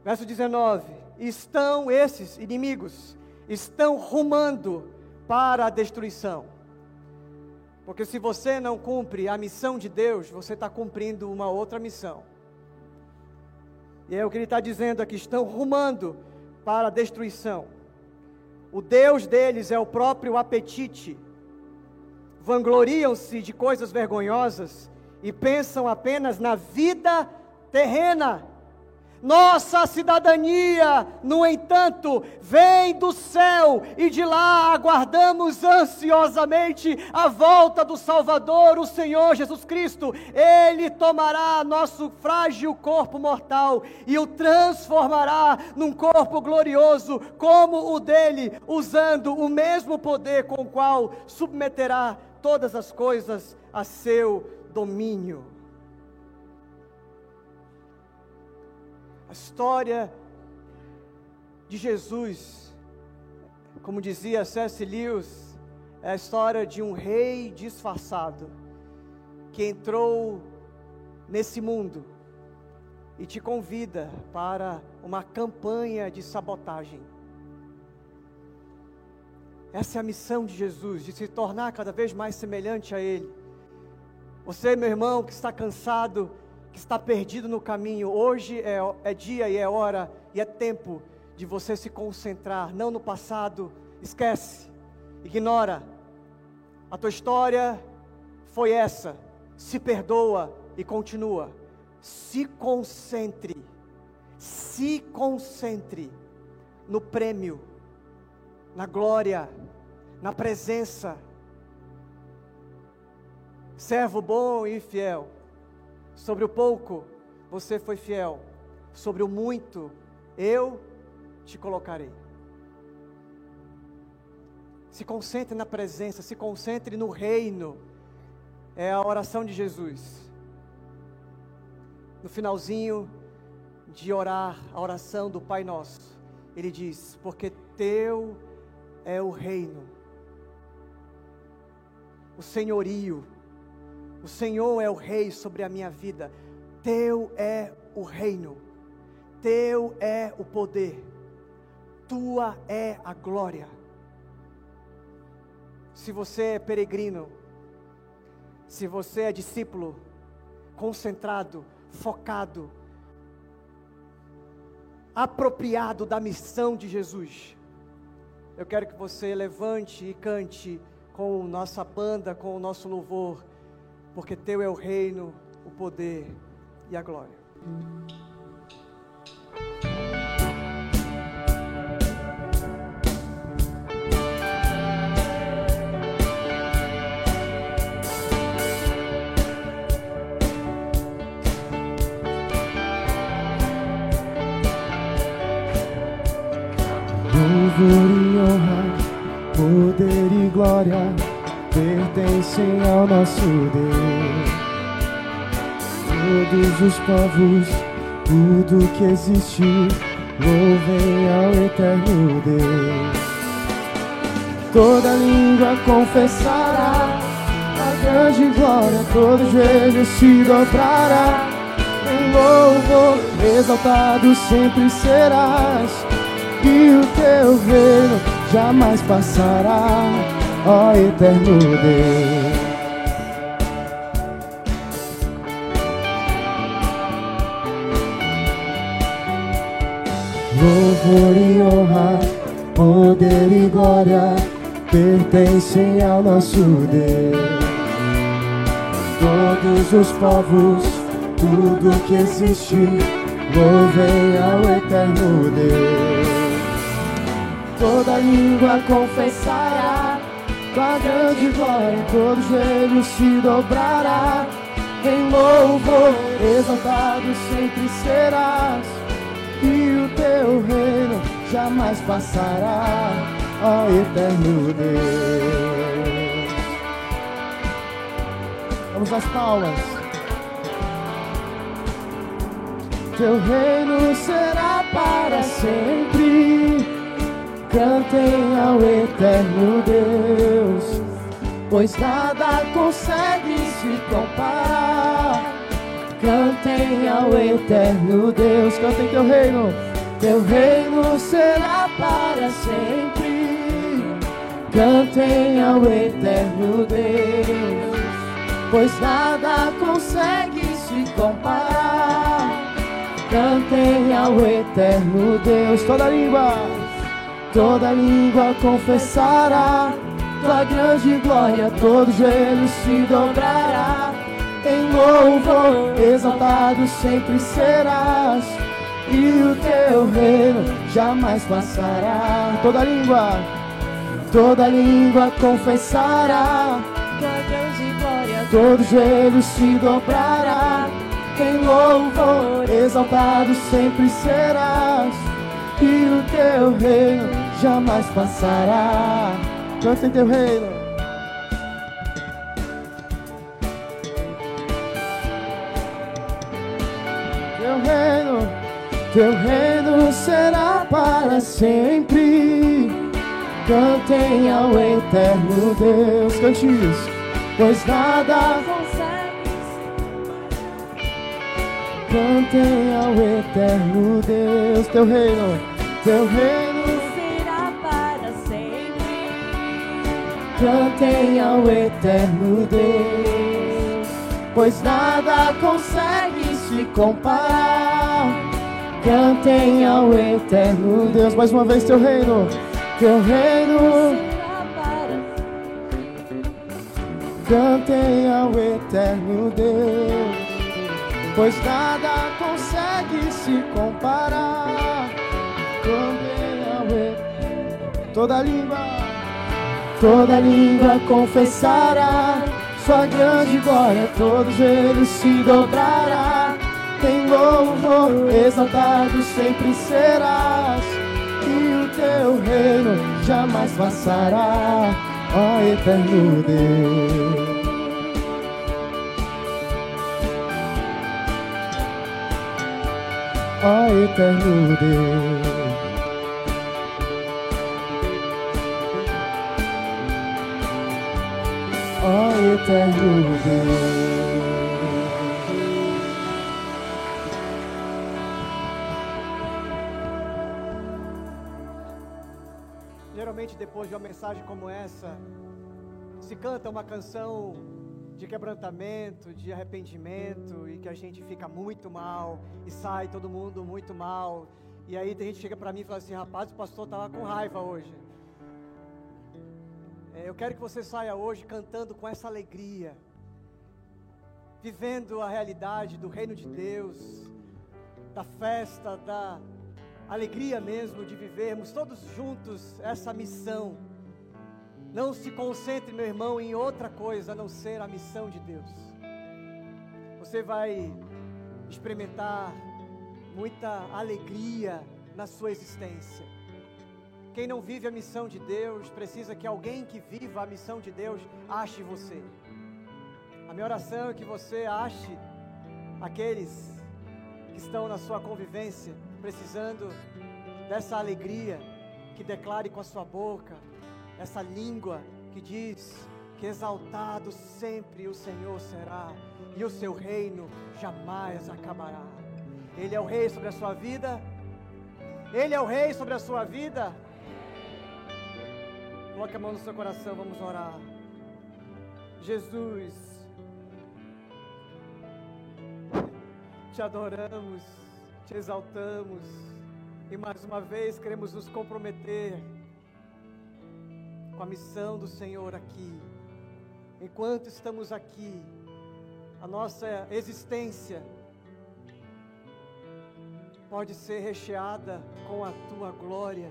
Verso 19: Estão esses inimigos, estão rumando para a destruição. Porque se você não cumpre a missão de Deus, você está cumprindo uma outra missão. E é o que ele está dizendo aqui: estão rumando para a destruição. O Deus deles é o próprio apetite. Vangloriam-se de coisas vergonhosas e pensam apenas na vida terrena. Nossa cidadania, no entanto, vem do céu e de lá aguardamos ansiosamente a volta do Salvador, o Senhor Jesus Cristo. Ele tomará nosso frágil corpo mortal e o transformará num corpo glorioso, como o dele, usando o mesmo poder com o qual submeterá todas as coisas a seu domínio. A história de Jesus, como dizia C.S. Lewis, é a história de um rei disfarçado que entrou nesse mundo e te convida para uma campanha de sabotagem. Essa é a missão de Jesus, de se tornar cada vez mais semelhante a Ele. Você, meu irmão, que está cansado que está perdido no caminho, hoje é, é dia e é hora e é tempo de você se concentrar, não no passado, esquece, ignora. A tua história foi essa, se perdoa e continua. Se concentre, se concentre no prêmio, na glória, na presença. Servo bom e fiel Sobre o pouco você foi fiel, sobre o muito eu te colocarei. Se concentre na presença, se concentre no reino. É a oração de Jesus. No finalzinho de orar, a oração do Pai Nosso, ele diz: Porque teu é o reino, o senhorio, o Senhor é o rei sobre a minha vida. Teu é o reino. Teu é o poder. Tua é a glória. Se você é peregrino, se você é discípulo, concentrado, focado, apropriado da missão de Jesus, eu quero que você levante e cante com nossa banda, com o nosso louvor porque teu é o reino, o poder e a glória. Louvor e honra, poder e glória pertencem ao nosso Deus. Todos os povos, tudo que existe, louvem ao eterno Deus. Toda língua confessará a grande glória, todo joelho se dobrará. Em louvor, exaltado sempre serás e o teu reino jamais passará, ó eterno Deus. Louvor e honra, poder e glória pertencem ao nosso Deus. Todos os povos, tudo que existe, louvem ao eterno Deus toda língua confessará tua grande glória, todo joelho se dobrará. Em louvor, exaltado sempre serás, e o teu reino jamais passará, ó eterno Deus. Vamos às palmas. Teu reino será para sempre Cantem ao eterno Deus, pois nada consegue se comparar. Cantem ao eterno Deus, cantem teu reino, teu reino será para sempre. Cantem ao eterno Deus, pois nada consegue se comparar. Cantem ao eterno Deus, toda língua toda língua confessará tua grande glória, todo joelho se dobrará. Em louvor exaltado sempre serás, e o teu reino jamais passará. Toda língua, toda língua confessará tua grande glória, todo joelho se dobrará. Em louvor exaltado sempre serás, e o teu reino jamais passará. Canta em teu reino. Teu reino, teu reino será para sempre. Cantem ao eterno Deus, cante isso, pois nada Cantem ao eterno Deus, teu reino, teu reino cantem ao eterno Deus, pois nada consegue se comparar. Cantem ao eterno Deus, mais uma vez teu reino, teu reino. Cantem ao eterno Deus, pois nada consegue se comparar. Eterno, toda língua Toda língua confessará Sua grande glória, todo joelho se dobrará. Em louvor exaltado sempre serás, e o teu reino jamais passará, ó eterno Deus. Ó eterno Deus. eterno Deus. Geralmente, depois de uma mensagem como essa, se canta uma canção de quebrantamento, de arrependimento e que a gente fica muito mal e sai todo mundo muito mal. E aí tem gente que chega para mim e fala assim: rapaz, o pastor estava com raiva hoje. É, eu quero que você saia hoje cantando com essa alegria. vivendo a realidade do reino de Deus, da festa, da alegria mesmo de vivermos todos juntos essa missão. Não se concentre, meu irmão, em outra coisa a não ser a missão de Deus. Você vai experimentar muita alegria na sua existência. Quem não vive a missão de Deus precisa que alguém que viva a missão de Deus ache você. A minha oração é que você ache aqueles que estão na sua convivência precisando dessa alegria que declare com a sua boca, essa língua que diz que exaltado sempre o Senhor será e o seu reino jamais acabará. Ele é o rei sobre a sua vida. Ele é o rei sobre a sua vida. Coloque a mão no seu coração, vamos orar. Jesus, te adoramos, te exaltamos e mais uma vez queremos nos comprometer com a missão do Senhor aqui. Enquanto estamos aqui, a nossa existência pode ser recheada com a tua glória,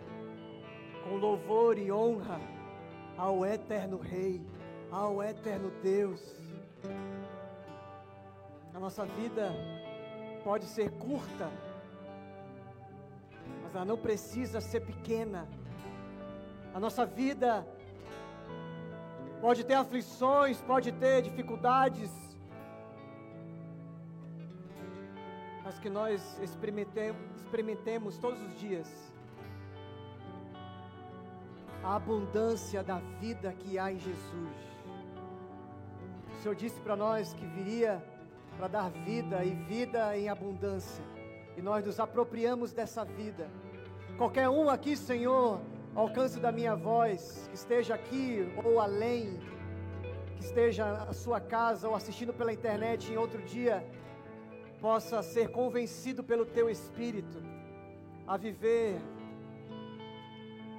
com louvor e honra ao eterno Rei, ao eterno Deus. A nossa vida pode ser curta, mas ela não precisa ser pequena. A nossa vida pode ter aflições, pode ter dificuldades, mas que nós experimentemos, experimentemos todos os dias a abundância da vida que há em Jesus. O Senhor disse para nós que viria para dar vida e vida em abundância, e nós nos apropriamos dessa vida. Qualquer um aqui, Senhor, alcance da minha voz, que esteja aqui ou além, que esteja na sua casa ou assistindo pela internet em outro dia, possa ser convencido pelo teu Espírito a viver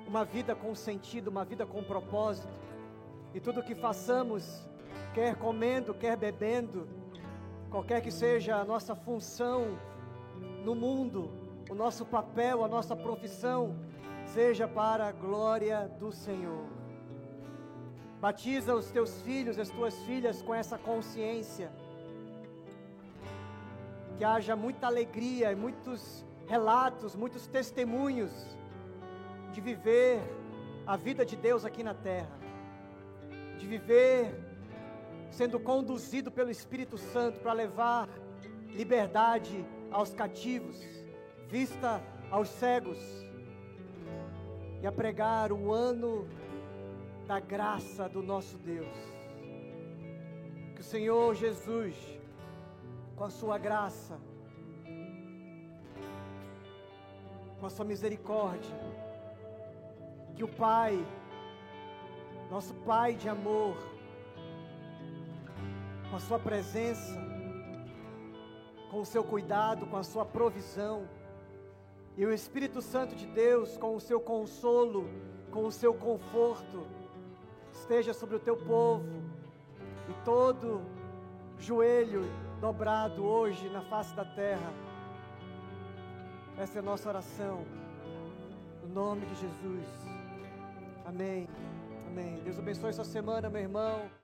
uma vida com sentido, uma vida com propósito. E tudo que façamos, quer comendo, quer bebendo, qualquer que seja a nossa função no mundo, o nosso papel, a nossa profissão, seja para a glória do Senhor. Batiza os teus filhos, as tuas filhas com essa consciência. Que haja muita alegria e muitos relatos, muitos testemunhos de viver a vida de Deus aqui na terra, de viver sendo conduzido pelo Espírito Santo para levar liberdade aos cativos, vista aos cegos e a pregar o ano da graça do nosso Deus. Que o Senhor Jesus, com a sua graça, com a sua misericórdia, que o Pai, nosso Pai de amor, com a Sua presença, com o seu cuidado, com a Sua provisão, e o Espírito Santo de Deus, com o seu consolo, com o seu conforto, esteja sobre o teu povo, e todo joelho dobrado hoje na face da terra. Essa é a nossa oração, no nome de Jesus. Amém. Amém. Deus abençoe sua semana, meu irmão.